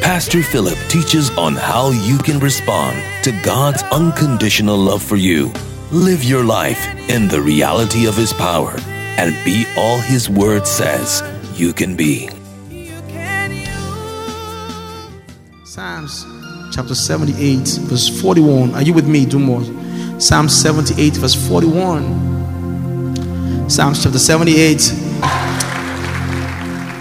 Pastor Philip teaches on how you can respond to God's unconditional love for you. Live your life in the reality of His power and be all His Word says you can be. Psalms chapter 78, verse 41. Are you with me? Do more. Psalm 78, verse 41. Psalms chapter 78.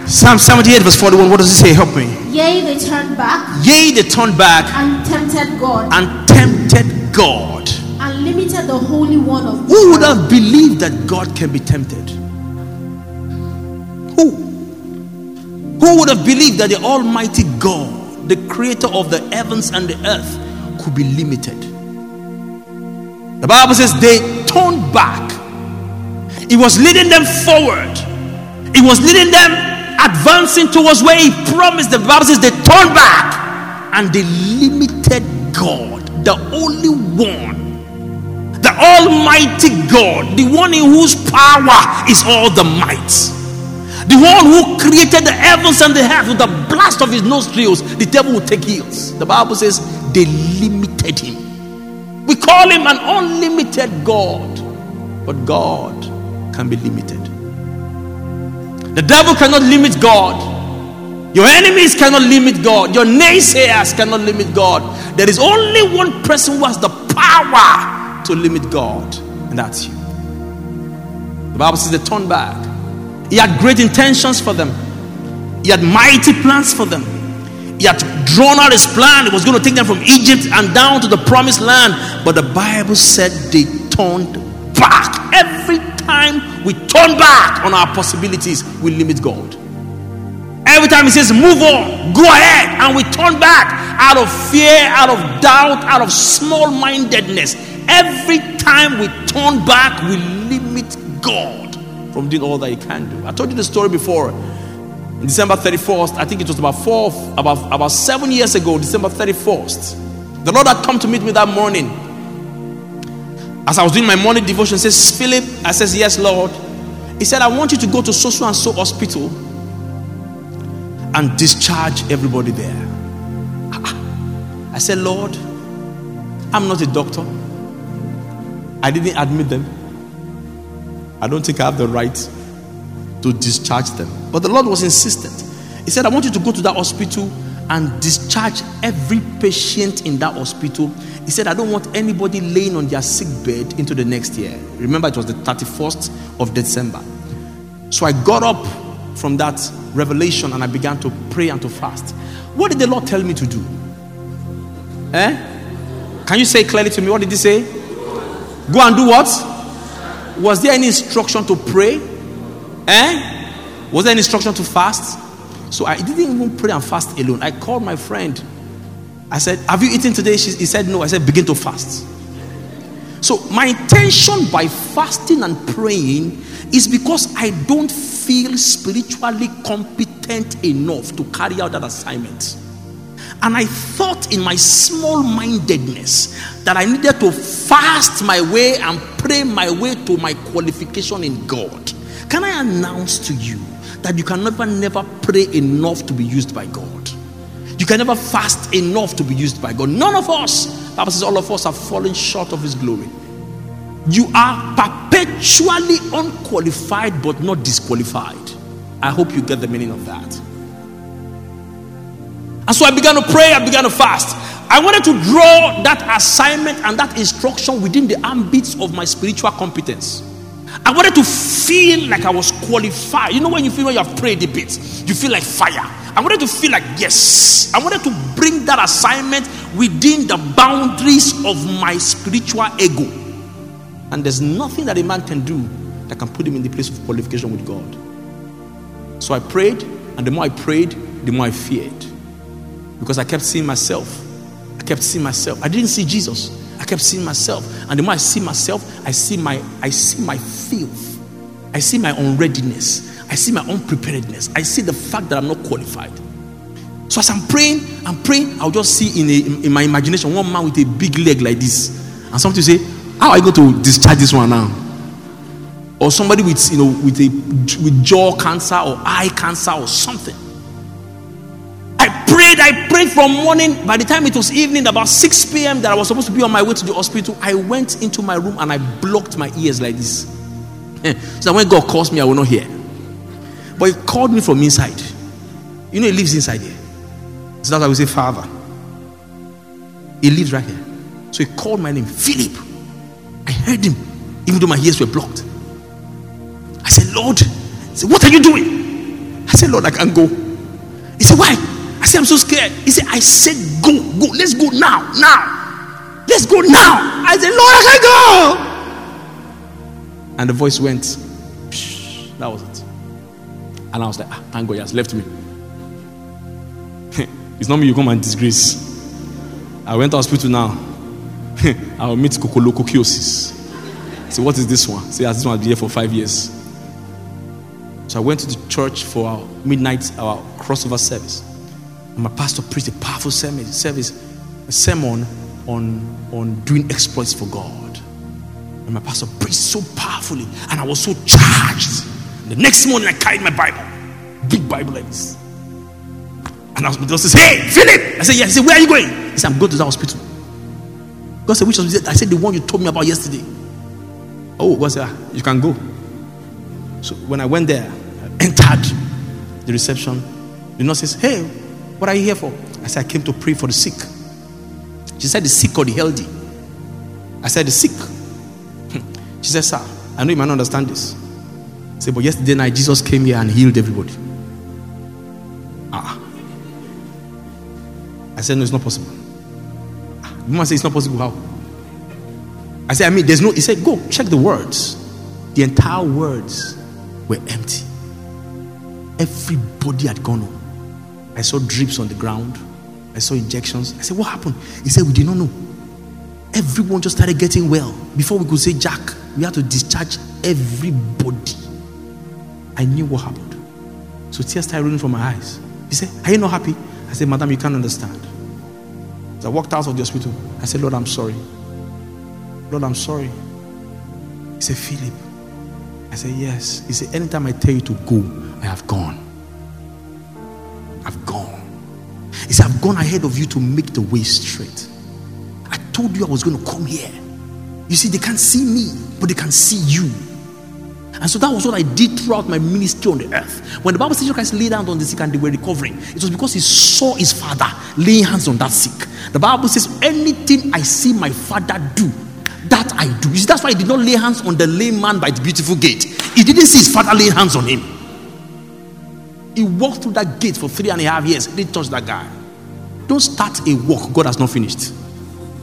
Psalm 78, verse 41. What does it say? Help me. Yea, they turned back Yea, they turned back and tempted God and tempted God. and limited the Holy One of Who would have believed that God can be tempted? Who? Who would have believed that the Almighty God, the creator of the heavens and the earth, could be limited? The Bible says they turned back. It was leading them forward. It was leading them advancing towards where He promised. The Bible says they turned back and they limited God, the only one the Almighty God, the one in whose power is all the might, the one who created the heavens and the earth with the blast of his nostrils, the devil will take heels. The Bible says they limited him. We call him an unlimited God, but God can be limited. The devil cannot limit God. Your enemies cannot limit God. Your naysayers cannot limit God. There is only one person who has the power to limit God, and that's you. The Bible says they turned back. He had great intentions for them, He had mighty plans for them. He had drawn out his plan. He was going to take them from Egypt and down to the promised land. But the Bible said they turned back. Every time we turn back on our possibilities, we limit God. Every time he says, move on, go ahead, and we turn back out of fear, out of doubt, out of small mindedness. Every time we turn back, we limit God from doing all that he can do. I told you the story before. December 31st, I think it was about four, about, about seven years ago, December 31st, the Lord had come to meet me that morning. As I was doing my morning devotion, says, Philip, I says, Yes, Lord. He said, I want you to go to so and so hospital and discharge everybody there. Ah, ah. I said, Lord, I'm not a doctor. I didn't admit them. I don't think I have the right to discharge them. But the Lord was insistent. He said, I want you to go to that hospital and discharge every patient in that hospital. He said, I don't want anybody laying on their sick bed into the next year. Remember, it was the 31st of December. So I got up from that revelation and I began to pray and to fast. What did the Lord tell me to do? Eh? Can you say clearly to me? What did He say? Go and do what? Was there any instruction to pray? Eh? Was there any instruction to fast? So I didn't even pray and fast alone. I called my friend. I said, Have you eaten today? She, he said, No. I said, Begin to fast. So my intention by fasting and praying is because I don't feel spiritually competent enough to carry out that assignment. And I thought in my small mindedness that I needed to fast my way and pray my way to my qualification in God. Can I announce to you that you can never, never pray enough to be used by God? You can never fast enough to be used by God. None of us, Bible says, all of us have fallen short of His glory. You are perpetually unqualified but not disqualified. I hope you get the meaning of that. And so I began to pray, I began to fast. I wanted to draw that assignment and that instruction within the ambits of my spiritual competence. I wanted to feel like I was qualified. You know, when you feel when you have prayed a bit, you feel like fire. I wanted to feel like, yes, I wanted to bring that assignment within the boundaries of my spiritual ego. And there's nothing that a man can do that can put him in the place of qualification with God. So I prayed, and the more I prayed, the more I feared. Because I kept seeing myself. I kept seeing myself. I didn't see Jesus. I kept seeing myself. And the more I see myself, I see my I see my filth. I see my unreadiness. I see my unpreparedness. I see the fact that I'm not qualified. So as I'm praying, I'm praying, I'll just see in, a, in my imagination one man with a big leg like this. And somebody say, How are you going to discharge this one now? Or somebody with you know with a with jaw cancer or eye cancer or something. I prayed, I prayed from morning. By the time it was evening, about 6 p.m., that I was supposed to be on my way to the hospital, I went into my room and I blocked my ears like this. so when God calls me, I will not hear. But He called me from inside. You know, He lives inside here. So that's why we say, Father. He lives right here. So He called my name, Philip. I heard Him, even though my ears were blocked. I said, Lord, he said, What are you doing? I said, Lord, I can't go. He said, Why? I said, I'm so scared. He said, I said, Go, go, let's go now, now. Let's go now. I said, Lord, I can't go. And the voice went, Psh, That was it. And I was like, ah, thank God, he has left me. it's not me you come and disgrace. I went to hospital now. I will meet Kokolokokiosis. Say, what is this one? Say, this one has been here for five years. So I went to the church for our midnight, our crossover service. And my pastor preached a powerful service, a sermon on, on doing exploits for God. And my pastor preached so powerfully, and I was so charged. The next morning, I carried my Bible, big Bible like this. And I was says, Hey, Philip! I said, Yeah. He said, Where are you going? He said, I'm going to the hospital. God said, Which hospital? I said, The one you told me about yesterday. Oh, what's ah, that? You can go. So when I went there, I entered the reception. The nurse says, Hey, what are you here for? I said, I came to pray for the sick. She said, The sick or the healthy? I said, The sick. She said, Sir, I know you might not understand this. I said, But yesterday night, Jesus came here and healed everybody. Ah. I said, No, it's not possible. Ah. The woman said, It's not possible. How? I said, I mean, there's no. He said, Go check the words. The entire words were empty. Everybody had gone home. I saw drips on the ground. I saw injections. I said, What happened? He said, We did not know. Everyone just started getting well. Before we could say, Jack, we had to discharge everybody. I knew what happened. So tears started running from my eyes. He said, Are you not happy? I said, Madam, you can't understand. So I walked out of the hospital. I said, Lord, I'm sorry. Lord, I'm sorry. He said, Philip. I said, Yes. He said, Anytime I tell you to go, I have gone. Gone ahead of you to make the way straight. I told you I was going to come here. You see, they can't see me, but they can see you. And so that was what I did throughout my ministry on the earth. When the Bible says Christ laid hands on the sick and they were recovering, it was because he saw his father laying hands on that sick. The Bible says, Anything I see my father do, that I do. You see, that's why he did not lay hands on the lame man by the beautiful gate. He didn't see his father laying hands on him. He walked through that gate for three and a half years. He didn't touch that guy. Don't start a work God has not finished.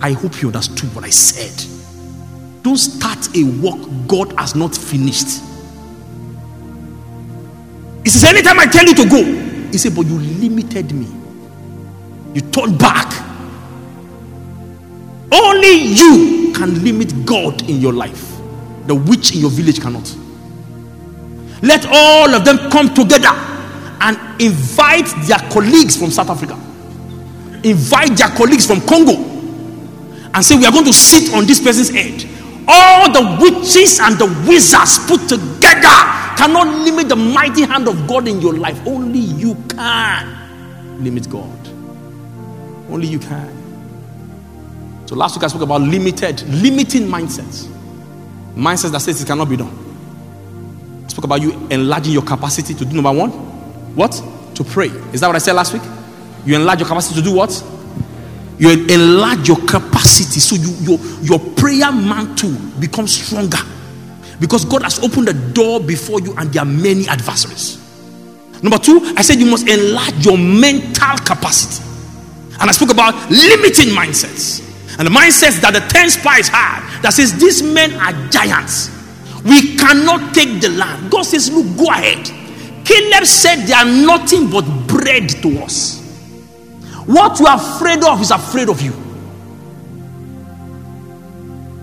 I hope you understood what I said. Don't start a work God has not finished. He says, Anytime I tell you to go, he said, But you limited me. You turned back. Only you can limit God in your life. The witch in your village cannot. Let all of them come together and invite their colleagues from South Africa, invite their colleagues from Congo, and say, We are going to sit on this person's head. All the witches and the wizards put together cannot limit the mighty hand of God in your life. Only you can limit God. Only you can. So last week I spoke about limited, limiting mindsets. Mindsets that says it cannot be done. I spoke about you enlarging your capacity to do number one. What? To pray. Is that what I said last week? You enlarge your capacity to do what? You enlarge your capacity so you, your, your prayer mantle becomes stronger. Because God has opened the door before you and there are many adversaries. Number two, I said you must enlarge your mental capacity. And I spoke about limiting mindsets. And the mindsets that the 10 spies had that says these men are giants. We cannot take the land. God says, Look, go ahead. Caleb said they are nothing but bread to us. What you are afraid of is afraid of you.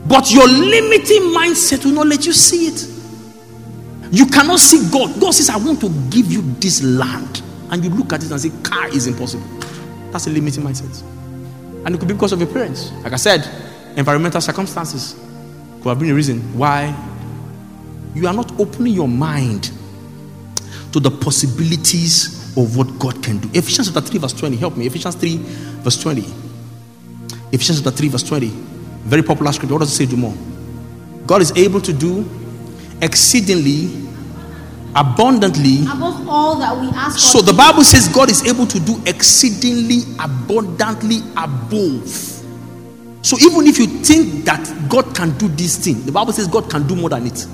But your limiting mindset will not let you see it. You cannot see God. God says, I want to give you this land. And you look at it and say, car is impossible. That's a limiting mindset. And it could be because of your parents. Like I said, environmental circumstances could have been a reason why you are not opening your mind to the possibilities of what God can do. Ephesians chapter 3, verse 20. Help me. Ephesians 3, verse 20. Ephesians chapter 3, verse 20. Very popular scripture. What does it say? Do more. God is able to do exceedingly abundantly above all that we ask. so the bible says god is able to do exceedingly abundantly above so even if you think that god can do this thing the bible says god can do more than it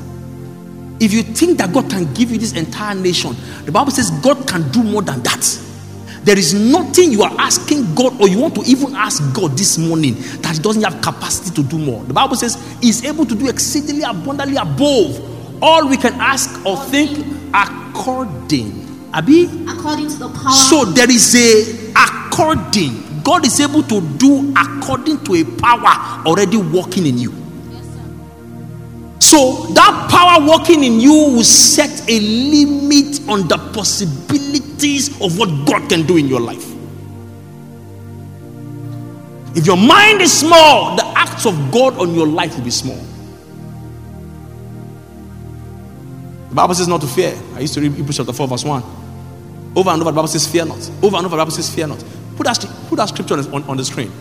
if you think that god can give you this entire nation the bible says god can do more than that. There is nothing you are asking god or you want to even ask god this morning that he doesn't have capacity to do more. The bible says he's able to do exceedingly abundantly above all we can ask or think according abi? According to the power. so there is a according. God is able to do according to a power already working in you so that power working in you will set a limit on the possibilities of what god can do in your life if your mind is small the acts of god on your life will be small The Bible says not to fear. I used to read Hebrews chapter 4, verse 1. Over and over, the Bible says, Fear not. Over and over, the Bible says, Fear not. Put that, put that scripture on, on, the screen.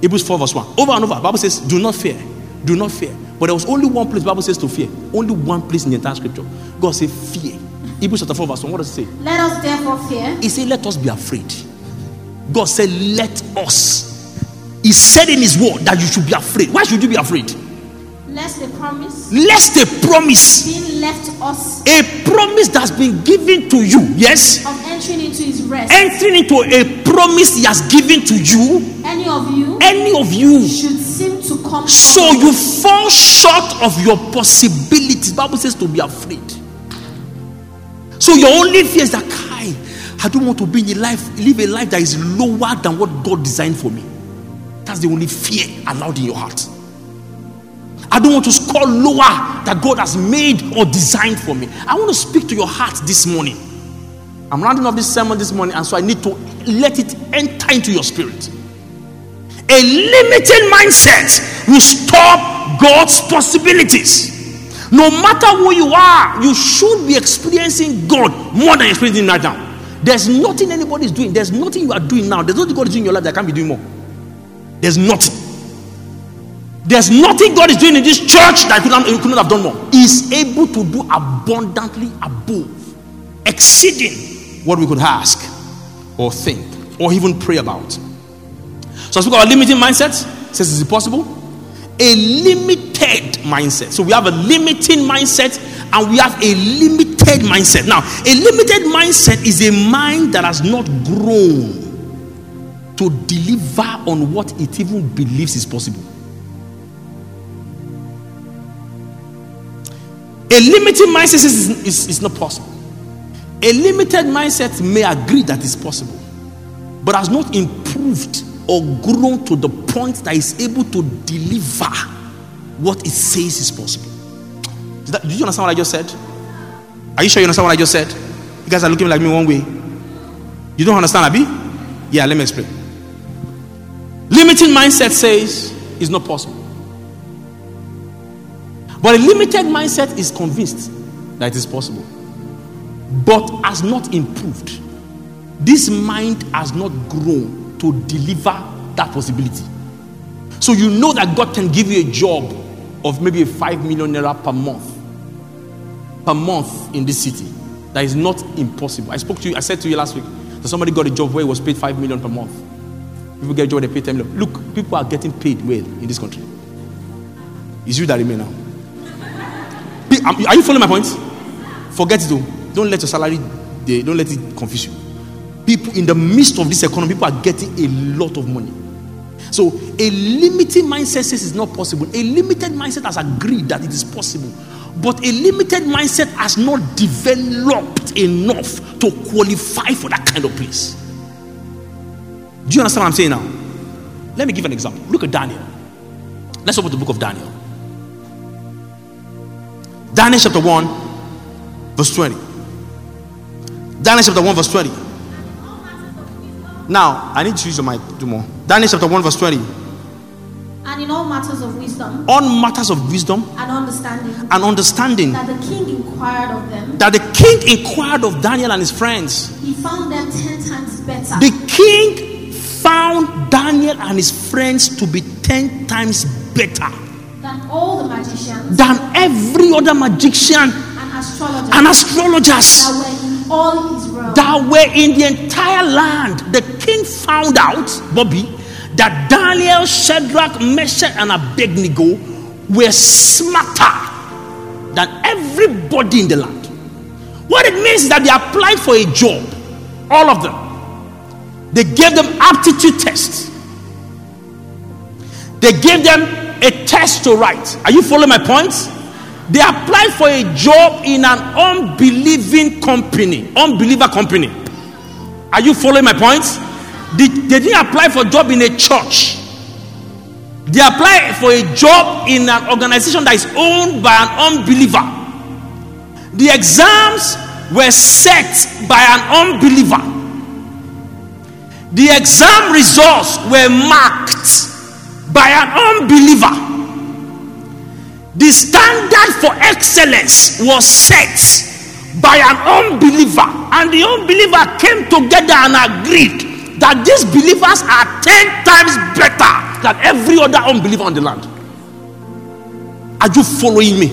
Hebrews 4, verse 1. Over and over, the Bible says, Do not fear. Do not fear. But there was only one place the Bible says to fear. Only one place in the entire scripture. God said, Fear. Hebrews chapter 4, verse 1. What does it say? Let us therefore fear. He said, Let us be afraid. God said, Let us. He said in His word that you should be afraid. Why should you be afraid? Lest the promise Lest a promise, being left us a promise that's been given to you, yes, of entering into his rest. entering into a promise He has given to you, Any of you any of you, should seem to come so you fall short of your possibilities. Bible says to be afraid. So your only fear is that Kai, I don't want to be in a life, live a life that is lower than what God designed for me. That's the only fear allowed in your heart. I don't want to score lower that God has made or designed for me. I want to speak to your heart this morning. I'm rounding off this sermon this morning, and so I need to let it enter into your spirit. A limited mindset will stop God's possibilities. No matter who you are, you should be experiencing God more than you're experiencing right now. There's nothing anybody's doing. There's nothing you are doing now. There's nothing God is doing in your life that can't be doing more. There's nothing. There's nothing God is doing in this church that he couldn't, couldn't have done more. He's able to do abundantly above, exceeding what we could ask or think or even pray about. So I speak about a limiting mindset. Says is it possible? A limited mindset. So we have a limiting mindset and we have a limited mindset. Now, a limited mindset is a mind that has not grown to deliver on what it even believes is possible. A limited mindset is, is, is not possible. A limited mindset may agree that it's possible, but has not improved or grown to the point that is able to deliver what it says is possible. Did, that, did you understand what I just said? Are you sure you understand what I just said? You guys are looking like me one way. You don't understand, Abi? Yeah, let me explain. Limiting mindset says it's not possible. But a limited mindset is convinced that it is possible, but has not improved. This mind has not grown to deliver that possibility. So you know that God can give you a job of maybe a five million naira per month, per month in this city. That is not impossible. I spoke to you, I said to you last week that somebody got a job where he was paid five million per month. People get a job, they pay 10 million. Look, people are getting paid well in this country. It's you that remain now. Um, are you following my point? Forget it though. Don't let your salary, they, don't let it confuse you. People in the midst of this economy, people are getting a lot of money. So a limited mindset says it's not possible. A limited mindset has agreed that it is possible. But a limited mindset has not developed enough to qualify for that kind of place. Do you understand what I'm saying now? Let me give an example. Look at Daniel. Let's open the book of Daniel. Daniel chapter 1, verse 20. Daniel chapter 1, verse 20. Now, I need to use your mic, do more. Daniel chapter 1, verse 20. And in all matters of wisdom On matters of wisdom and understanding, and understanding, that the king inquired of them, that the king inquired of Daniel and his friends. he found them ten times better The king found Daniel and his friends to be 10 times better than all the magicians than every other magician and astrologers and astrologers that were in all his realm. that were in the entire land. The king found out, Bobby, that Daniel, Shadrach, Meshach, and Abednego were smarter than everybody in the land. What it means is that they applied for a job, all of them. They gave them aptitude tests. They gave them a test to write. Are you following my point? They applied for a job in an unbelieving company, unbeliever company. Are you following my point? They, they didn't apply for a job in a church. They applied for a job in an organization that is owned by an unbeliever. The exams were set by an unbeliever. The exam results were marked by an unbeliever. The standard for excellence was set by an unbeliever, and the unbeliever came together and agreed that these believers are 10 times better than every other unbeliever on the land. Are you following me?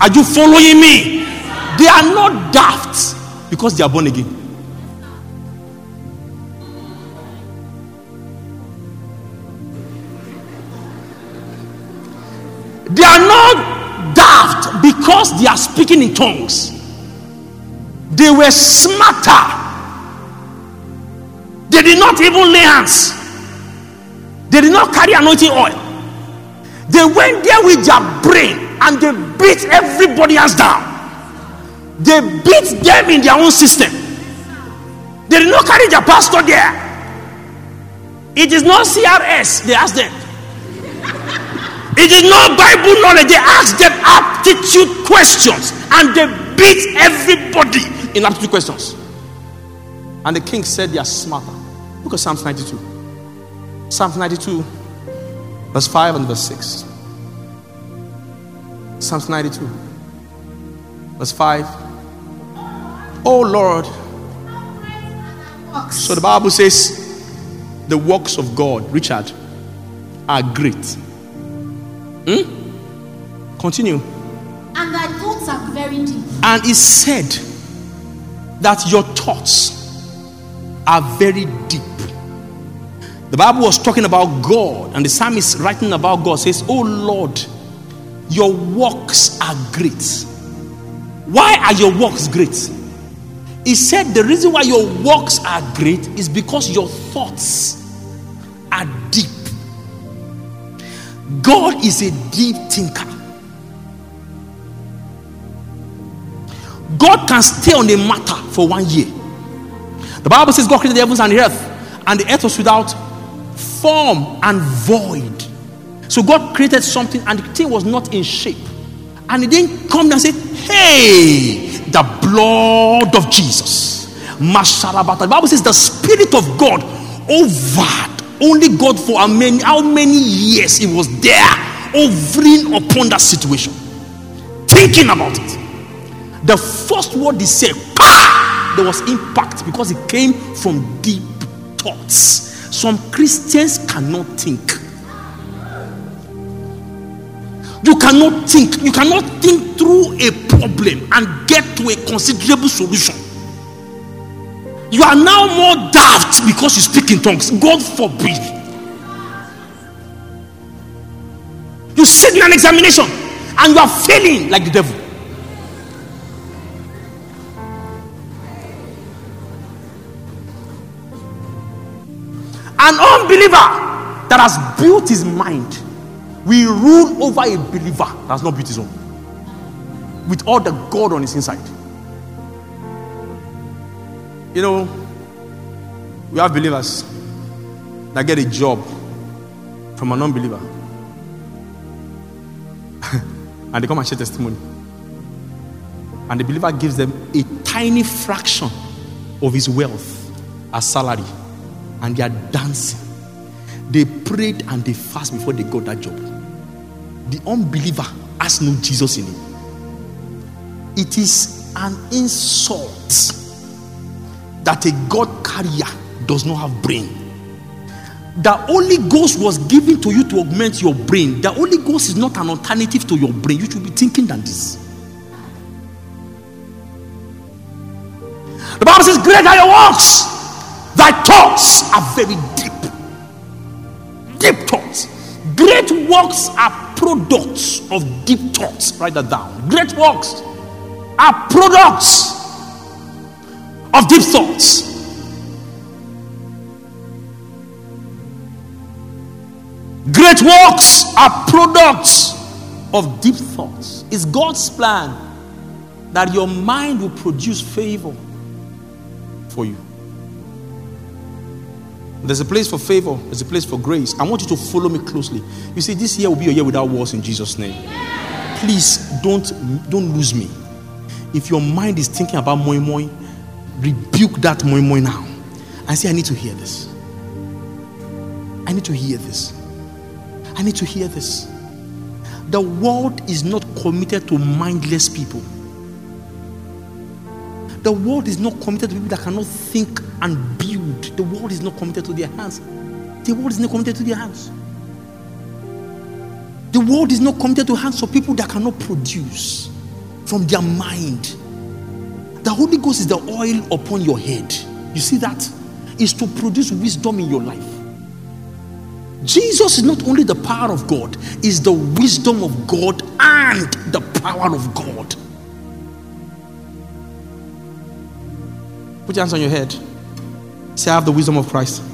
Are you following me? They are not daft because they are born again. They are not daft because they are speaking in tongues. They were smarter. They did not even lay hands. They did not carry anointing oil. They went there with their brain and they beat everybody else down. They beat them in their own system. They did not carry their pastor there. It is not CRS, they asked them. It is not Bible knowledge. They ask them aptitude questions and they beat everybody in aptitude questions. And the king said they are smarter. Look at Psalms 92. Psalms 92, verse 5 and verse 6. Psalms 92, verse 5. Oh Lord. So the Bible says the works of God, Richard, are great. Hmm? Continue. And thy thoughts are very deep. And he said that your thoughts are very deep. The Bible was talking about God, and the psalmist writing about God says, Oh Lord, your works are great. Why are your works great? He said the reason why your works are great is because your thoughts are deep. God is a deep thinker. God can stay on a matter for one year. The Bible says God created the heavens and the earth, and the earth was without form and void. So God created something, and the thing was not in shape. And He didn't come and say, Hey, the blood of Jesus. The Bible says the Spirit of God over only God for how many, how many years He was there, hovering upon that situation, thinking about it. The first word he said, "Ah!" there was impact because it came from deep thoughts. Some Christians cannot think. You cannot think. You cannot think through a problem and get to a considerable solution. You are now more daft because you speak in tongues. God forbid. You sit in an examination and you are failing like the devil. An unbeliever that has built his mind will rule over a believer that has not built his own. With all the God on his inside. You know, we have believers that get a job from an unbeliever. and they come and share testimony. and the believer gives them a tiny fraction of his wealth as salary, and they are dancing. They prayed and they fast before they got that job. The unbeliever has no Jesus in him. It is an insult that a God carrier does not have brain. The Holy Ghost was given to you to augment your brain. The Holy Ghost is not an alternative to your brain. You should be thinking than this. The Bible says, Great are your works. Thy thoughts are very deep. Deep thoughts. Great works are products of deep thoughts. Write that down. Great works are products of deep thoughts. Great works are products of deep thoughts. It's God's plan that your mind will produce favor for you. There's a place for favor, there's a place for grace. I want you to follow me closely. You see, this year will be a year without wars in Jesus' name. Please don't don't lose me. If your mind is thinking about moi moi, rebuke that moi moi now. And say, I need to hear this. I need to hear this. I need to hear this. The world is not committed to mindless people. The world is not committed to people that cannot think and build. The world is not committed to their hands. The world is not committed to their hands. The world is not committed to hands of people that cannot produce from their mind. The Holy Ghost is the oil upon your head. You see that? Is to produce wisdom in your life. Jesus is not only the power of God, is the wisdom of God and the power of God. Put your hands on your head. Say, I have the wisdom of Christ.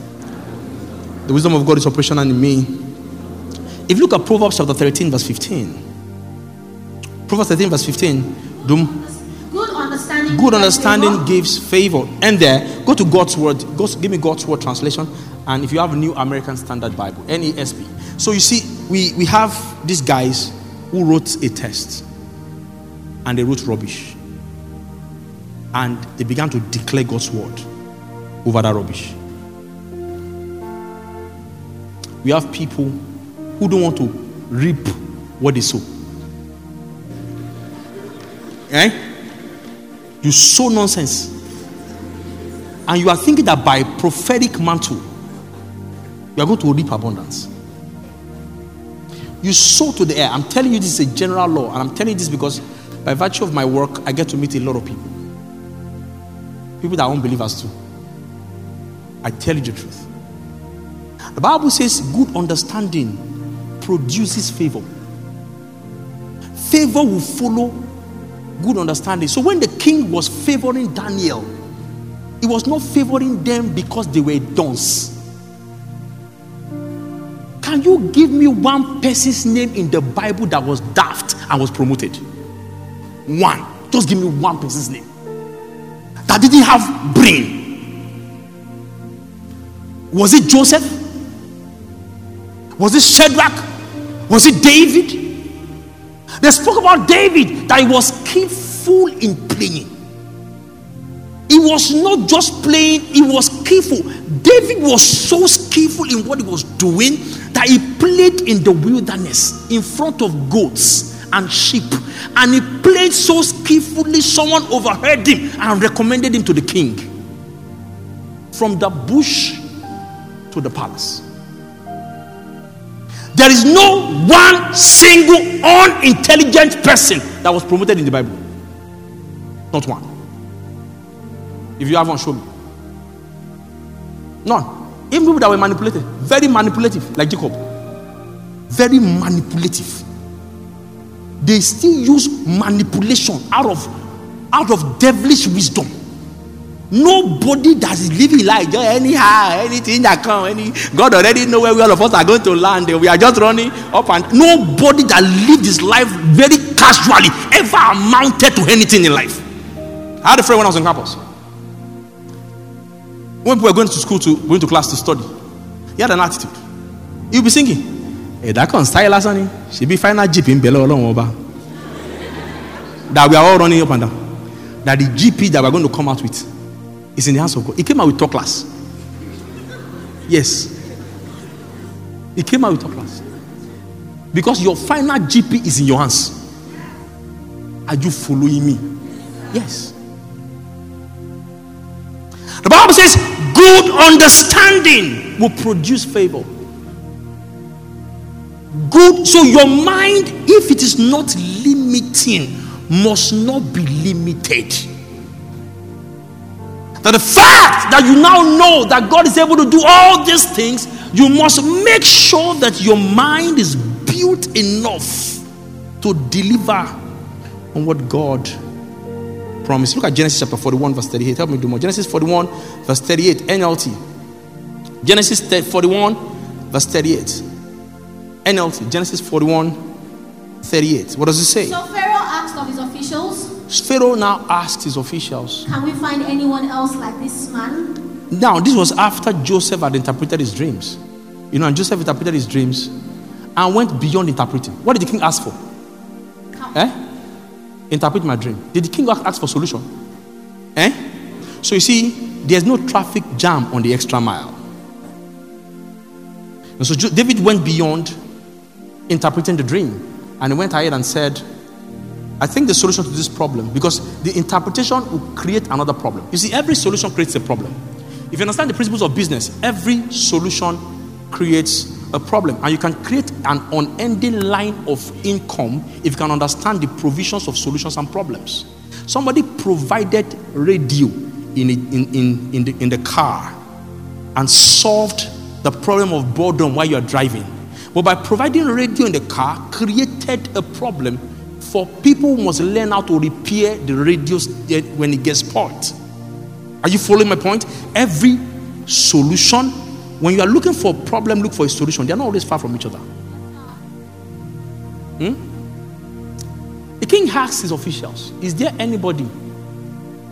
The wisdom of God is operational in me. If you look at Proverbs chapter 13, verse 15. Proverbs 13, verse 15. Doom. Good understanding. Gives favor. And there, go to God's word. Go, give me God's word translation. And if you have a New American Standard Bible, NASB. So you see, we, we have these guys who wrote a test. And they wrote rubbish. And they began to declare God's word over that rubbish. We have people who don't want to reap what they sow. Eh? You sow nonsense. And you are thinking that by prophetic mantle, you are going to reap abundance. You sow to the air. I'm telling you, this is a general law. And I'm telling you this because by virtue of my work, I get to meet a lot of people. People that aren't believers too. I tell you the truth. The Bible says good understanding produces favor. Favor will follow good understanding. So when the king was favoring Daniel, he was not favoring them because they were dons. Can you give me one person's name in the Bible that was daft and was promoted? One. Just give me one person's name that didn't have brain. Was it Joseph? Was it Shadrach? Was it David? They spoke about David that he was skillful in playing. He was not just playing, he was skillful. David was so skillful in what he was doing that he played in the wilderness in front of goats and sheep. And he played so skillfully, someone overheard him and recommended him to the king. From the bush to the palace. There is no one single unintelligent person that was promoted in the Bible. Not one. If you have one, show me. None. Even people that were manipulated, very manipulative, like Jacob. Very manipulative. They still use manipulation out of out of devilish wisdom. Nobody that is living like just anyhow, anything that come, any God already know where we all of us are going to land. We are just running up and nobody that lived his life very casually ever amounted to anything in life. I had a friend when I was on campus. When people were going to school to going to class to study, he had an attitude. He'll be singing. Hey, that can style last She be final jeep in Belo That we are all running up and down. that the GP that we're going to come out with is in the hands of God. He came out with top class. Yes. He came out with top class. Because your final GP is in your hands. Are you following me? Yes. The Bible says, good understanding will produce favor. Good, so your mind, if it is not limiting, must not be limited. That the fact that you now know that God is able to do all these things, you must make sure that your mind is built enough to deliver on what God promised. Look at Genesis chapter 41, verse 38. Help me do more. Genesis 41, verse 38, NLT. Genesis 41, verse 38. NLT. Genesis 41, 38. What does it say? So Pharaoh asked of his officials, Pharaoh now asked his officials. Can we find anyone else like this man? Now, this was after Joseph had interpreted his dreams. You know, and Joseph interpreted his dreams and went beyond interpreting. What did the king ask for? Come. Eh? Interpret my dream. Did the king ask for solution? Eh? So you see, there's no traffic jam on the extra mile. And so David went beyond interpreting the dream and he went ahead and said, I think the solution to this problem, because the interpretation will create another problem. You see, every solution creates a problem. If you understand the principles of business, every solution creates a problem. And you can create an unending line of income if you can understand the provisions of solutions and problems. Somebody provided radio in, in, in, in, the, in the car and solved the problem of boredom while you are driving. But by providing radio in the car, created a problem for people must learn how to repair the radios eh, when it gets spoiled. Are you following my point? Every solution, when you are looking for a problem, look for a solution. They are not always far from each other. Hmm? The king asked his officials, Is there anybody?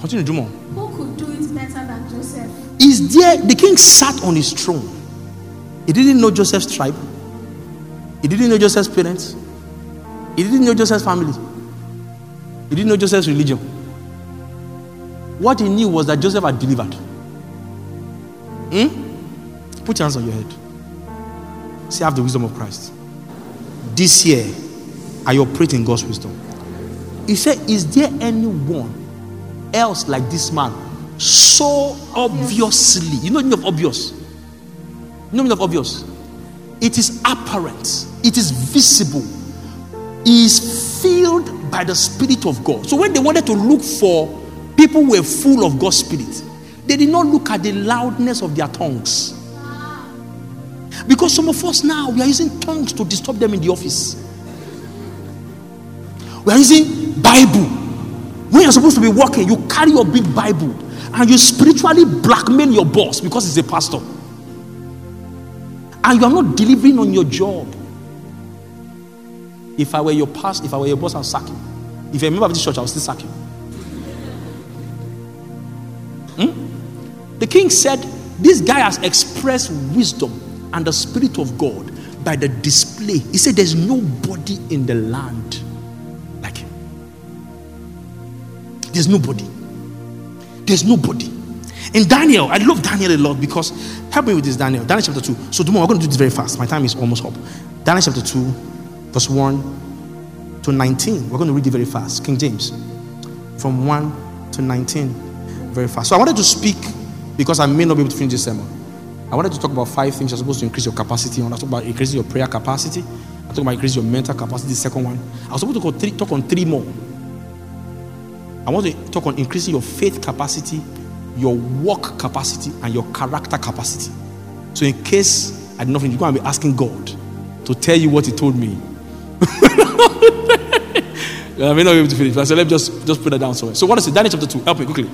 Continue, Jumo. Who could do it better than Joseph? Is there the king sat on his throne? He didn't know Joseph's tribe. He didn't know Joseph's parents. He didn't know Joseph's family. He didn't know Joseph's religion. What he knew was that Joseph had delivered. Hmm? Put your hands on your head. Say, I have the wisdom of Christ. This year, I operate in God's wisdom. He said, Is there anyone else like this man? So obviously, you know the meaning of obvious. You know the meaning of obvious. It is apparent, it is visible, is filled by the Spirit of God. So when they wanted to look for people who were full of God's Spirit, they did not look at the loudness of their tongues. Because some of us now we are using tongues to disturb them in the office. We are using Bible. When you're supposed to be working, you carry your big Bible and you spiritually blackmail your boss because he's a pastor. And you are not delivering on your job. If I were your pastor, if I were your boss, I'll sack you. If you're a member of this church, I'll still sack you. Hmm? The king said, This guy has expressed wisdom and the Spirit of God by the display. He said, There's nobody in the land like him. There's nobody. There's nobody. In Daniel, I love Daniel a lot because help me with this, Daniel. Daniel chapter 2. So tomorrow we're going to do this very fast. My time is almost up. Daniel chapter 2, verse 1 to 19. We're going to read it very fast. King James. From 1 to 19. Very fast. So I wanted to speak because I may not be able to finish this sermon. I wanted to talk about five things you're supposed to increase your capacity on. I talk about increasing your prayer capacity. I talk about increasing your mental capacity, the second one. I was supposed to three, talk on three more. I want to talk on increasing your faith capacity, your work capacity, and your character capacity. So, in case I did not finish, you're going to be asking God to tell you what He told me. I may not be able to finish, but so let me just, just put that down somewhere. So, what is it? Daniel chapter 2. Help me quickly.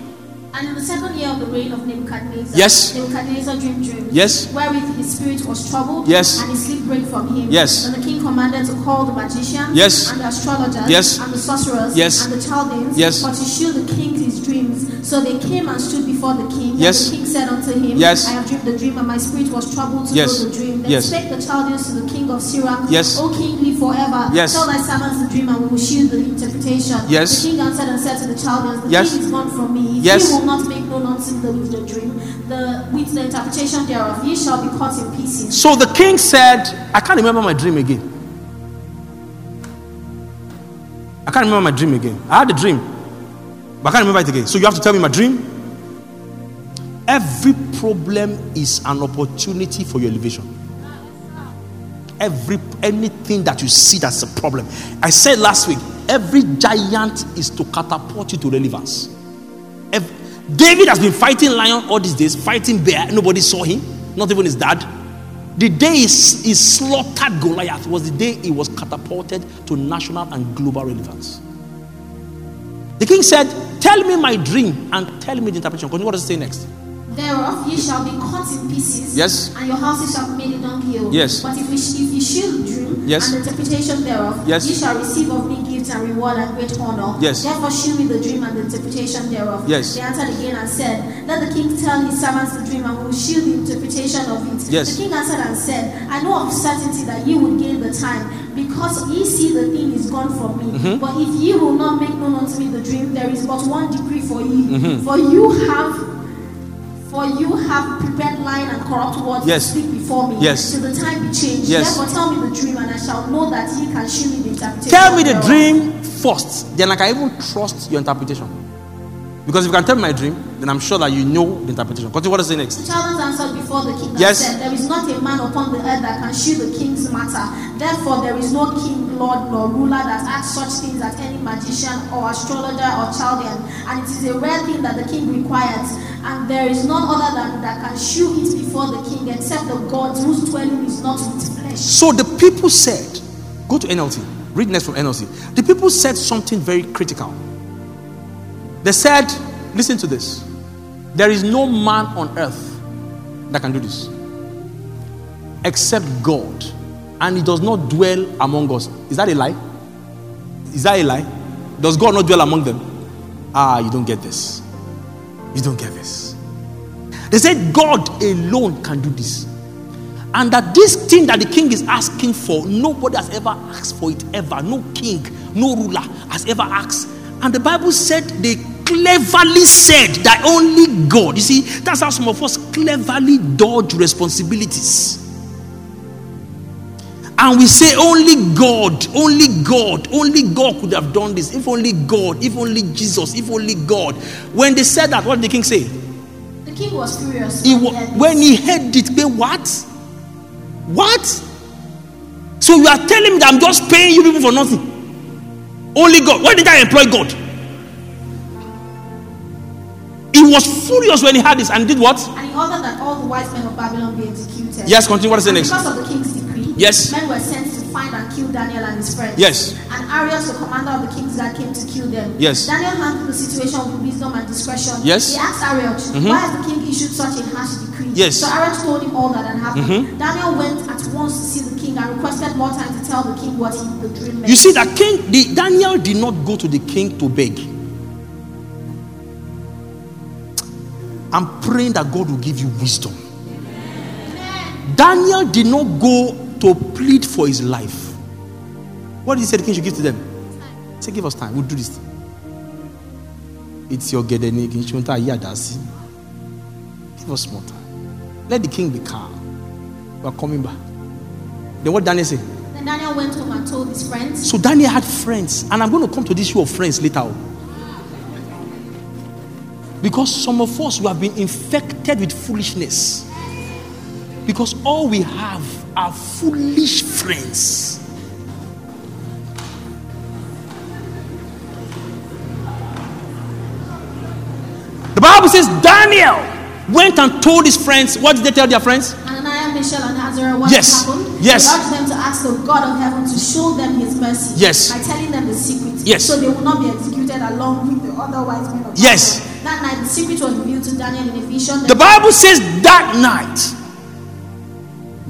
And in the second year of the reign of Nebuchadnezzar, Yes. Nebuchadnezzar dreamed dreams, Yes. wherewith his spirit was troubled, Yes. and his sleep brake from him. Yes. And the king commanded to call the magicians, Yes. and the astrologers, Yes. and the sorcerers, Yes. and the Chaldeans, Yes. for to shew the king his dreams, So they came and stood before the king. And Yes. the king said unto him, Yes. I have dreamed the dream, and my spirit was troubled to Yes. know the dream. Then Yes. spake the Chaldeans to the king of Syria, Yes. O king, live forever. Yes. Tell thy servants the dream, and we will shew the interpretation. Yes. The king answered and said to the Chaldeans, The Yes. king is gone from me. If Yes. ye will not make known unto the, with the dream, the, with the interpretation thereof, ye shall be cut in pieces. So the king said, I can't remember my dream again. I can't remember my dream again. I had a dream, but I can't remember it again. So you have to tell me my dream. Every problem is an opportunity for your elevation. Every anything that you see that's a problem. I said last week, every giant is to catapult you to relevance. Ev- David has been fighting lion all these days, fighting bear. Nobody saw him, not even his dad. The day he, slaughtered Goliath was the day he was catapulted to national and global relevance. The king said, Tell me my dream and tell me the interpretation. Continue what does it say next? Thereof ye shall be cut in pieces, Yes. and your houses shall be made a dunghill. Yes. But if we sh- if ye the dream Yes. and the interpretation thereof, Yes. ye shall receive of me gifts and reward and great honor. Yes. Therefore shew me the dream and the interpretation thereof. Yes. They answered again and said, Let the king tell his servants the dream, and we will shew the interpretation of it. Yes. The king answered and said, I know of certainty that ye will gain the time, because ye see the thing is gone from me. Mm-hmm. But if ye will not make known unto me the dream, there is but one decree for ye. Mm-hmm. For you have for you have prepared lying and corrupt words Yes. to speak before me. Yes. Till the time be changed. Yes. Therefore tell me the dream, and I shall know that ye can shew me the interpretation. Tell me the dream first, then I can even trust your interpretation. Because if you can tell me my dream, then I'm sure that you know the interpretation. Continue what does it say next? The Chaldeans answered before the king and Yes. said, There is not a man upon the earth that can shew the king's matter. Therefore, there is no king, lord, nor ruler that asks such things as any magician or astrologer or Chaldean. And it is a rare thing that the king requires. And there is none other than that can shew it before the king, except the gods whose dwelling is not with flesh. So the people said, go to NLT, read next from NLT. The people said something very critical. They said, listen to this. There is no man on earth that can do this except God, and he does not dwell among us. Is that a lie? Is that a lie? Does God not dwell among them? Ah, you don't get this. You don't get this. They said God alone can do this. And that this thing that the king is asking for, nobody has ever asked for it ever. No king, no ruler has ever asked. And the Bible said they cleverly said that only God. You see, that's how some of us cleverly dodge responsibilities. And we say only God, only God, only God could have done this. If only God, if only Jesus, if only God. When they said that, what did the king say? The king was furious. He, when wa- he heard when this. he heard it, say, what? What? So you are telling me that I'm just paying you people for nothing? Only God. Why did I employ God? He was furious when he heard this and did what? And he ordered that all the wise men of Babylon be executed. Yes, continue. What is the next? Because of the king's Yes. men were sent to find and kill Daniel and his friends. Yes. And Arioch, the commander of the king's guard, came to kill them. Yes. Daniel handled the situation with wisdom and discretion. Yes. Mm-hmm. He asked Arioch, why has the king issued such a harsh decree? Yes. Mm-hmm. So Arioch told him all that had happened. Daniel went at once to see the king and requested more time to tell the king what he, the dream meant. You see, that king, the, Daniel did not go to the king to beg. I'm praying that God will give you wisdom. Daniel did not go to plead for his life. What did he say the king should give to them? He said, Give us time, we'll do this. It's your gedeni. Give us more time. Let the king be calm. We're coming back. Then what Daniel say? Then Daniel went home and told his friends. So Daniel had friends, and I'm going to come to this issue of friends later on. Because some of us we have been infected with foolishness. Because all we have are foolish friends. The Bible says Daniel went and told his friends. What did they tell their friends? Ananiah, Mishael, and Azariah, what Yes. happened? Yes. He urged them to ask the God of heaven to show them his mercy. Yes. By telling them the secret. Yes. So they will not be executed along with the other wise men of Yes. That night, the secret was revealed to Daniel in a vision. The Bible says that night,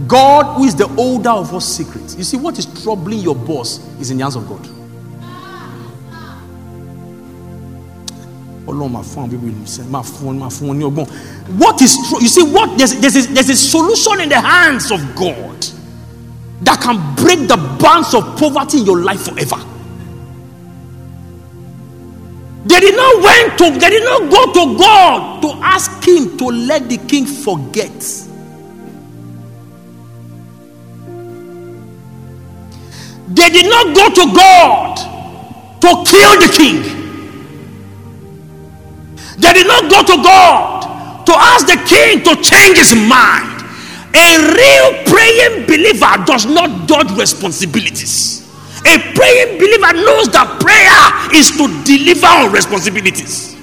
God, who is the older of all secrets, you see, what is troubling your boss is in the hands of God. Ọlọ́run máa fún àwọn bíbí ìlú máa fún wọn máa fún wọn. What is true? You see, what there's, there's, a, there's a solution in the hands of God that can break the bonds of poverty in your life forever. They did not went to, they did not go to God to ask him to let the king forget. They did not go to God to kill the king. They did not go to God to ask the king to change his mind. A real praying believer does not dodge responsibilities. A praying believer knows that prayer is to deliver on responsibilities.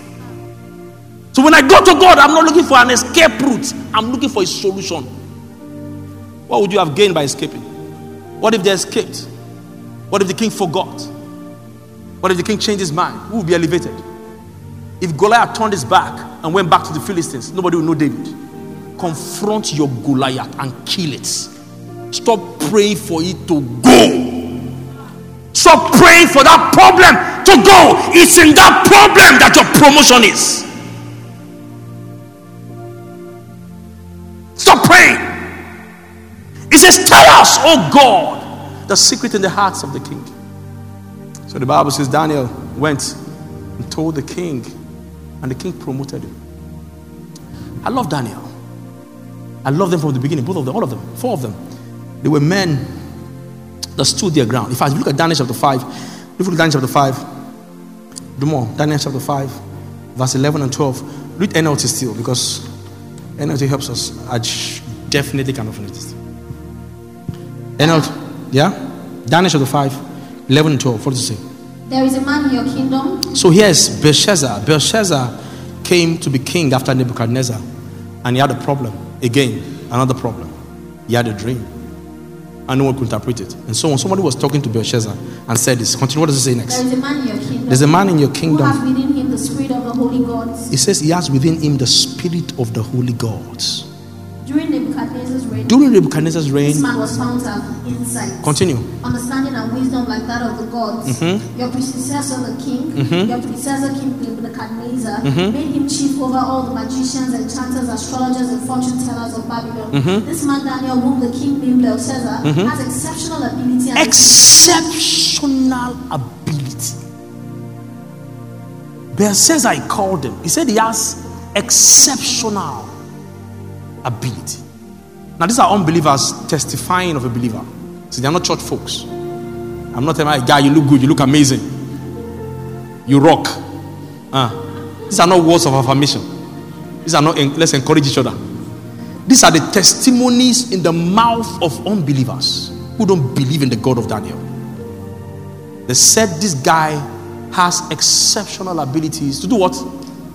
So when I go to God, I'm not looking for an escape route, I'm looking for a solution. What would you have gained by escaping? What if they escaped? What if the king forgot? What if the king changed his mind? Who would be elevated? If Goliath turned his back and went back to the Philistines, nobody would know David. Confront your Goliath and kill it. Stop praying for it to go. Stop praying for that problem to go. It's in that problem that your promotion is. Stop praying. It says, Tell us, oh God, the secret in the hearts of the king. So the Bible says Daniel went and told the king, and the king promoted him. I love Daniel. I love them from the beginning, both of them, all of them, four of them. They were men that stood their ground. If I look at Daniel chapter 5, look at Daniel chapter 5, do more. Daniel chapter 5, verse 11 and 12. Read NLT still because NLT helps us. I definitely cannot finish this. NLT, yeah? Daniel chapter 5, 11 and 12. What does it say? There is a man in your kingdom. So here's Belshazzar. Belshazzar came to be king after Nebuchadnezzar, and he had a problem. Again, another problem. He had a dream and no one could interpret it. And so on. Somebody was talking to Belshazzar and said this. Continue. What does it say next? There is a man in your kingdom. There's a man in your kingdom. Who has within him the spirit of the holy gods. It says he has within him the spirit of the holy gods. During reign, During Nebuchadnezzar's reign, this man was found to have insight, continue. understanding, and wisdom like that of the gods. Mm-hmm. Your predecessor, the king, your predecessor, King Nebuchadnezzar, Mm-hmm. made him chief over all the magicians, enchanters, astrologers, and fortune tellers of Babylon. Mm-hmm. This man Daniel, whom the king named Belteshazzar, has exceptional ability and Exceptional ability. Belteshazzar, I called him. He said he has exceptional ability. Now, these are unbelievers testifying of a believer. See, they're not church folks. I'm not telling my guy, you look good, you look amazing, you rock. Ah, these are not words of affirmation. These are not, let's encourage each other. These are the testimonies in the mouth of unbelievers who don't believe in the God of Daniel. They said this guy has exceptional abilities to do what?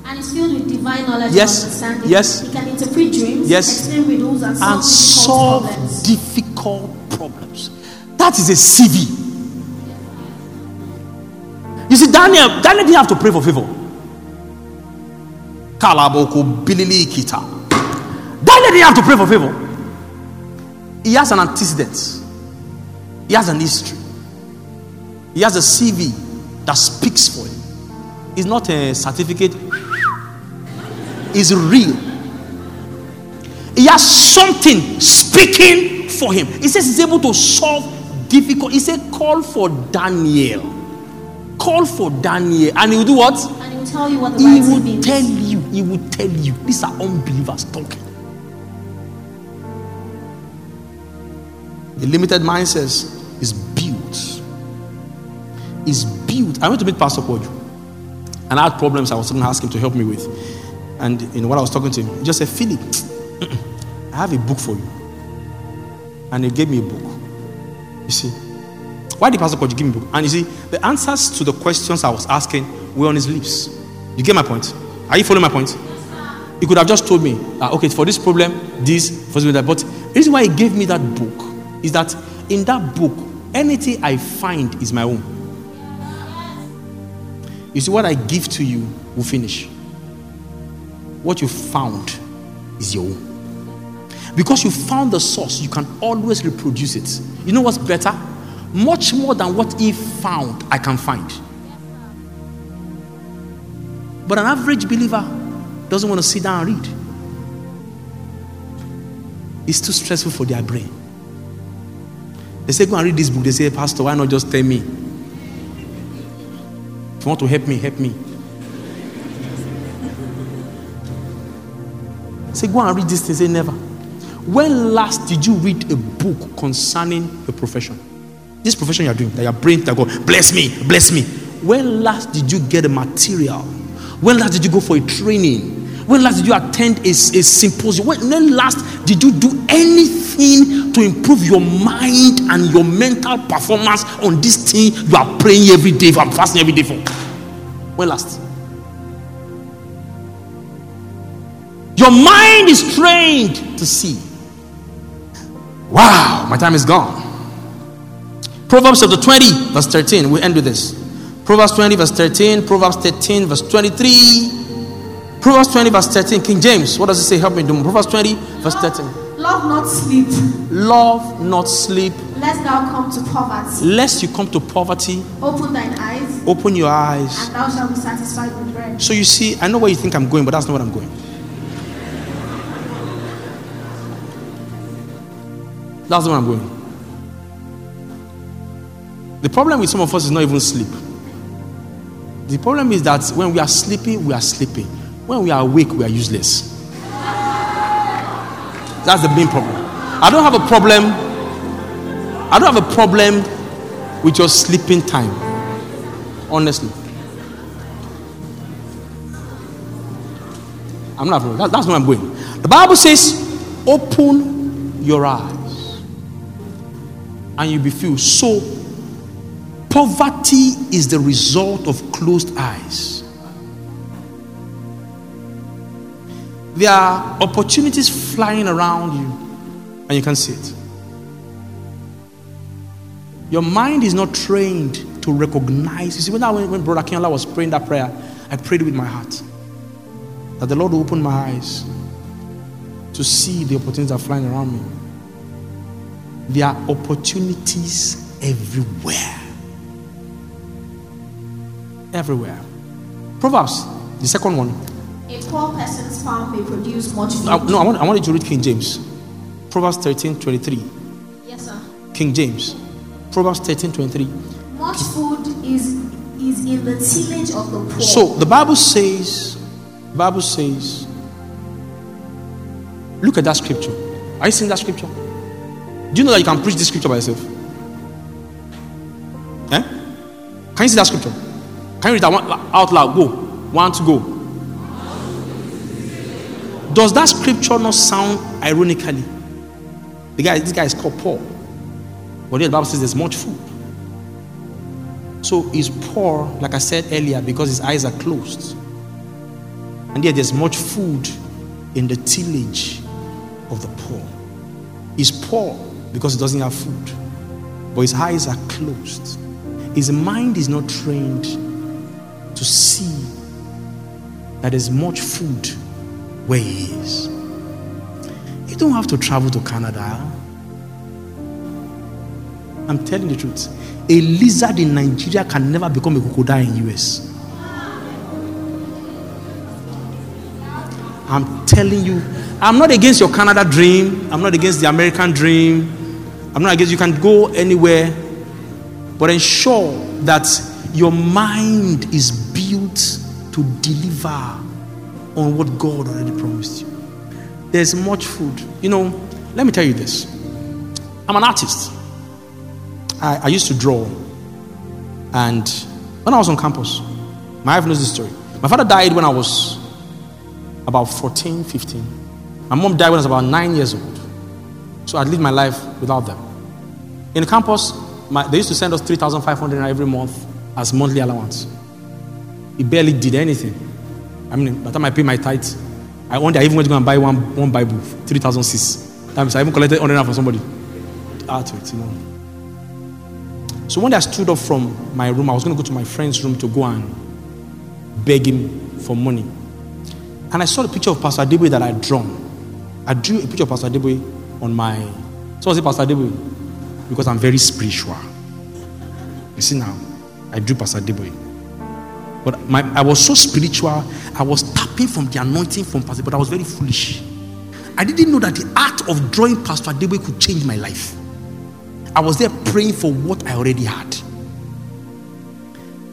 And is filled with divine knowledge Yes, and understanding. yes. He can interpret dreams, Yes. explain riddles, and solve And difficult solve problems. difficult problems. That is a CV. You see, Daniel, Daniel didn't have to pray for favor. Kalaboko bilili kita. Daniel didn't have to pray for favor. He has an antecedent. He has an history. He has a CV that speaks for him. It's not a certificate. It's real. He has something speaking for him. He says he's able to solve difficult. He said, call for Daniel. Call for Daniel. And he will do what? And he will tell you what the He will means. tell you. He will tell you. These are unbelievers talking. A limited mind says is built. Is built. I went to meet Pastor Koju. And I had problems I was going to ask him to help me with. And you know what I was talking to him, he just said, Philip, I have a book for you. And he gave me a book. You see, why did Pastor Koju give me a book? And you see, the answers to the questions I was asking were on his lips. You get my point? Are you following my point? He could have just told me, okay, for this problem, this, for this, that. But the reason why he gave me that book is that in that book, anything I find is my own. You see, what I give to you will finish. What you found is your own. Because you found the source, you can always reproduce it. You know what's better? Much more than what he found, I can find. But an average believer doesn't want to sit down and read. It's too stressful for their brain. They say, Go and read this book. They say, Pastor, why not just tell me? If you want to help me, help me. Say, Go and read this thing. Say, Never. When last did you read a book concerning a profession? This profession you're doing, that your brain that go, bless me, bless me. When last did you get a material? When last did you go for a training? When last did you attend a, a symposium? When, when last did you do anything to improve your mind and your mental performance on this thing you are praying every day for, I'm fasting every day for? When last? Your mind is trained to see. Wow, my time is gone. Proverbs chapter 20, verse 13. We end with this. Proverbs 20, verse 13. Proverbs 13, verse 23. Proverbs 20, verse 13. King James, what does it say? Help me do. Proverbs 20, verse 13. Love not sleep. Love not sleep. Lest thou come to poverty. Lest you come to poverty. Open thine eyes. Open your eyes. And thou shalt be satisfied with bread. So you see, I know where you think I'm going, but that's not where I'm going. That's where I'm going. The problem with some of us is not even sleep. The problem is that when we are sleeping, we are sleeping. When we are awake, we are useless. That's the main problem. I don't have a problem. I don't have a problem with your sleeping time. Honestly. I'm not. That, that's where I'm going. The Bible says, open your eyes and you'll be filled. So, poverty is the result of closed eyes. There are opportunities flying around you, and you can't see it. Your mind is not trained to recognize. You see, when, when, when Brother Kinola was praying that prayer, I prayed with my heart that the Lord will open my eyes to see the opportunities that are flying around me. There are opportunities everywhere. Everywhere. Proverbs, the second one. A poor person's farm may produce much food. No, I want, I want you to read King James. Proverbs 13 23. Yes, sir. King James. Proverbs 13 23. Much food is is in the tillage of the poor. So the Bible says, Bible says, look at that scripture. Are you seeing that scripture? Do you know that you can preach this scripture by yourself? Eh? Can you see that scripture? Can you read that one out loud? Go. One to go. Does that scripture not sound ironically? The guy, this guy is called Paul. But the Bible says there's much food. So he's poor, like I said earlier, because his eyes are closed. And yet there's much food in the tillage of the poor. He's poor because he doesn't have food. But his eyes are closed. His mind is not trained to see that there's much food where he is. You don't have to travel to Canada. I'm telling the truth. A lizard in Nigeria can never become a crocodile in US. I'm telling you, I'm not against your Canada dream. I'm not against the American dream. I'm not against you can go anywhere, but ensure that your mind is built to deliver on what God already promised you. There's much food. You know, let me tell you this. I'm an artist. I, I used to draw. And when I was on campus, my wife knows this story. My father died when I was about 14, 15. My mom died when I was about nine years old. So I'd live my life without them. In campus, my, they used to send us 3,500 every month as monthly allowance. He barely did anything. I mean, by the time I paid my tithe, I wonder I even went to go and buy one, one Bible, 3,006. That I even collected 100 from somebody. Out of it, you know. So one day I stood up from my room, I was going to go to my friend's room to go and beg him for money. And I saw the picture of Pastor Adeboye that I had drawn. I drew a picture of Pastor Adeboye on my. So I said, Pastor Adeboye, because I'm very spiritual. You see now, I drew Pastor Adeboye. But my, I was so spiritual, I was tapping from the anointing from Pastor, but I was very foolish. I didn't know that the art of drawing Pastor Adeboye could change my life. I was there praying for what I already had.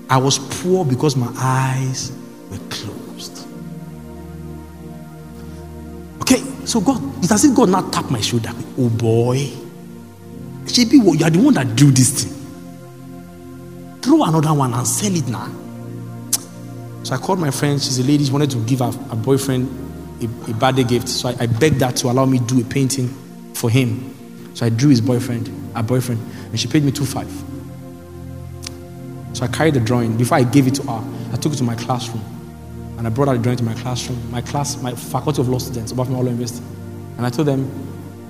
I was poor because my eyes were closed. So God, it's as if God now tapped my shoulder. Oh boy, JB, you are the one that do this thing. Throw another one and sell it now. So I called my friend. She's a lady. She wanted to give her, her boyfriend a, a birthday gift. So I, I begged her to allow me to do a painting for him. So I drew his boyfriend, her boyfriend, and she paid me two five. So I carried the drawing. Before I gave it to her, I took it to my classroom. And I brought out the drawing to my classroom, my class, my faculty of law students, above me all university. And I told them,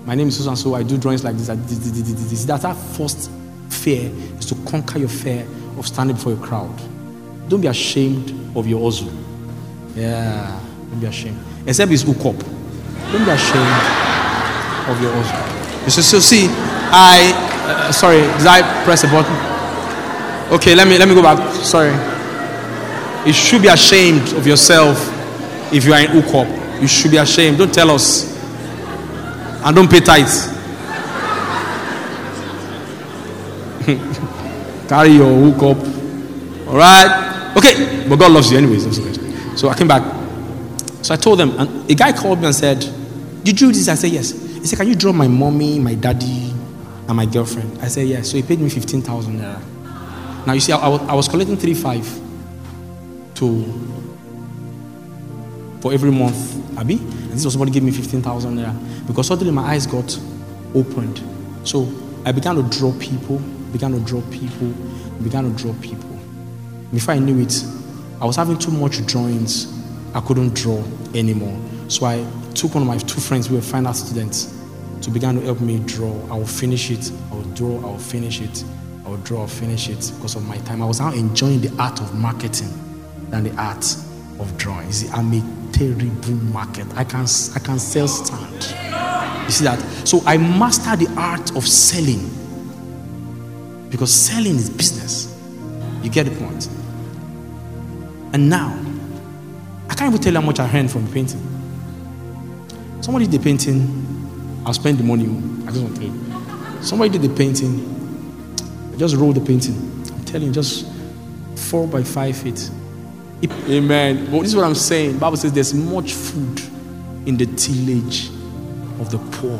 my name is Susan, so I do drawings like this. this, That's our first fear is to conquer your fear of standing before a crowd. Don't be ashamed of your ozu. Yeah, don't be ashamed. Except it's ukop. Don't be ashamed of your ozu. So, so see, I uh, sorry, did I press a button? Okay, let me let me go back. Sorry. You should be ashamed of yourself if you are in ukop. You should be ashamed. Don't tell us. And don't pay tithes. Carry your ukop. All right. Okay, but God loves you anyways. So I came back. So I told them, and a guy called me and said, Did you do this? I said, Yes. He said, Can you draw my mommy, my daddy, and my girlfriend? I said, Yes. So he paid me 15,000 naira. Now you see, I, I, was collecting 3.5 to for every month, Abby. And this was somebody gave me 15,000 naira. Because suddenly my eyes got opened. So I began to draw people, began to draw people, began to draw people. Before I knew it, I was having too much drawings. I couldn't draw anymore. So I took one of my two friends who were fine art students to begin to help me draw. I will finish it. I will draw. I will finish it. I will draw. I'll finish it because of my time. I was now enjoying the art of marketing than the art of drawing. See, I'm a terrible market. I can I can sell stand. You see that? So I mastered the art of selling because selling is business. You get the point. And now, I can't even tell you how much I earned from painting. Somebody did the painting, I'll spend the money. I just want to tell you. Somebody did the painting, I just rolled the painting. I'm telling you, just four by five feet. Amen. But this is what I'm saying. The Bible says there's much food in the tillage of the poor.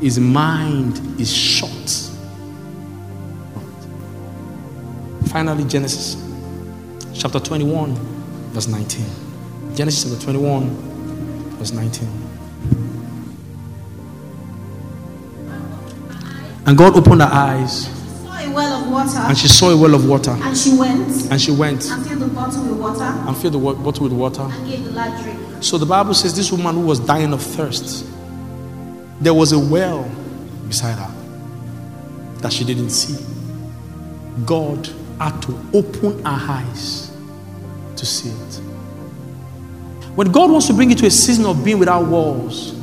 His mind is short Finally, Genesis chapter 21, verse 19. Genesis chapter 21, verse 19. And God opened her eyes. And she saw a well of water. And she went. And she went. And filled the bottle with water. And filled the bottle with water. And gave the lad drink. So the Bible says this woman who was dying of thirst, there was a well beside her that she didn't see. God had to open her eyes to see it. When God wants to bring you to a season of being without walls,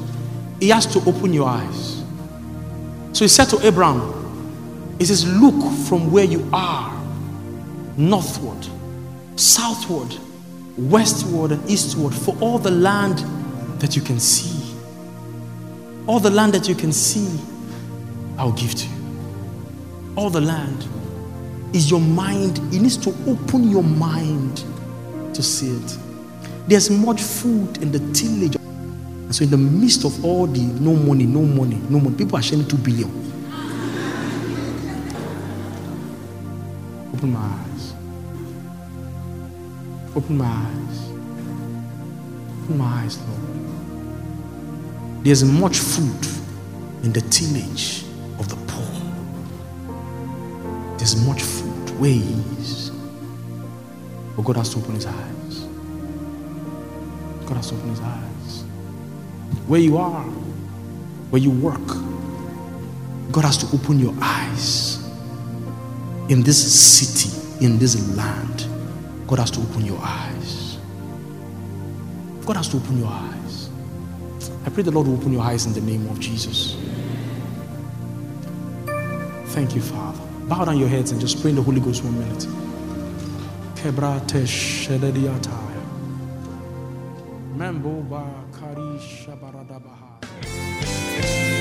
He has to open your eyes. So He said to Abraham, He says, Look from where you are northward, southward, westward, and eastward for all the land that you can see. All the land that you can see, I'll give to you. All the land is your mind. It needs to open your mind to see it. There's much food in the tillage. So, in the midst of all the no money, no money, no money, people are sharing two billion. Open my eyes. Open my eyes. Open my eyes, Lord. There's much food in the tillage of the poor. There's much food ways. But God has to open his eyes. God has to open his eyes. Where you are, where you work, God has to open your eyes. In this city, in this land, God has to open your eyes. God has to open your eyes. I pray the Lord will open your eyes in the name of Jesus. Thank you, Father. Bow down your heads and just pray in the Holy Ghost one minute.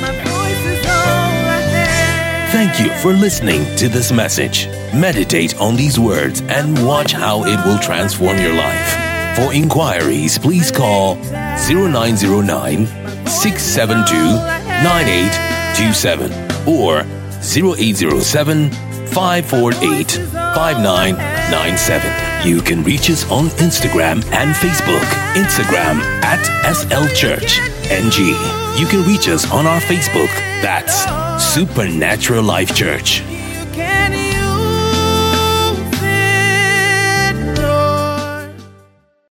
My voice is have. Thank you for listening to this message. Meditate on these words and watch how it will transform your life. For inquiries, please call 0909 672 9827 or 0807 548 5997. You can reach us on Instagram and Facebook. Instagram at SL Church NG. You can reach us on our Facebook. That's Supernatural Life Church.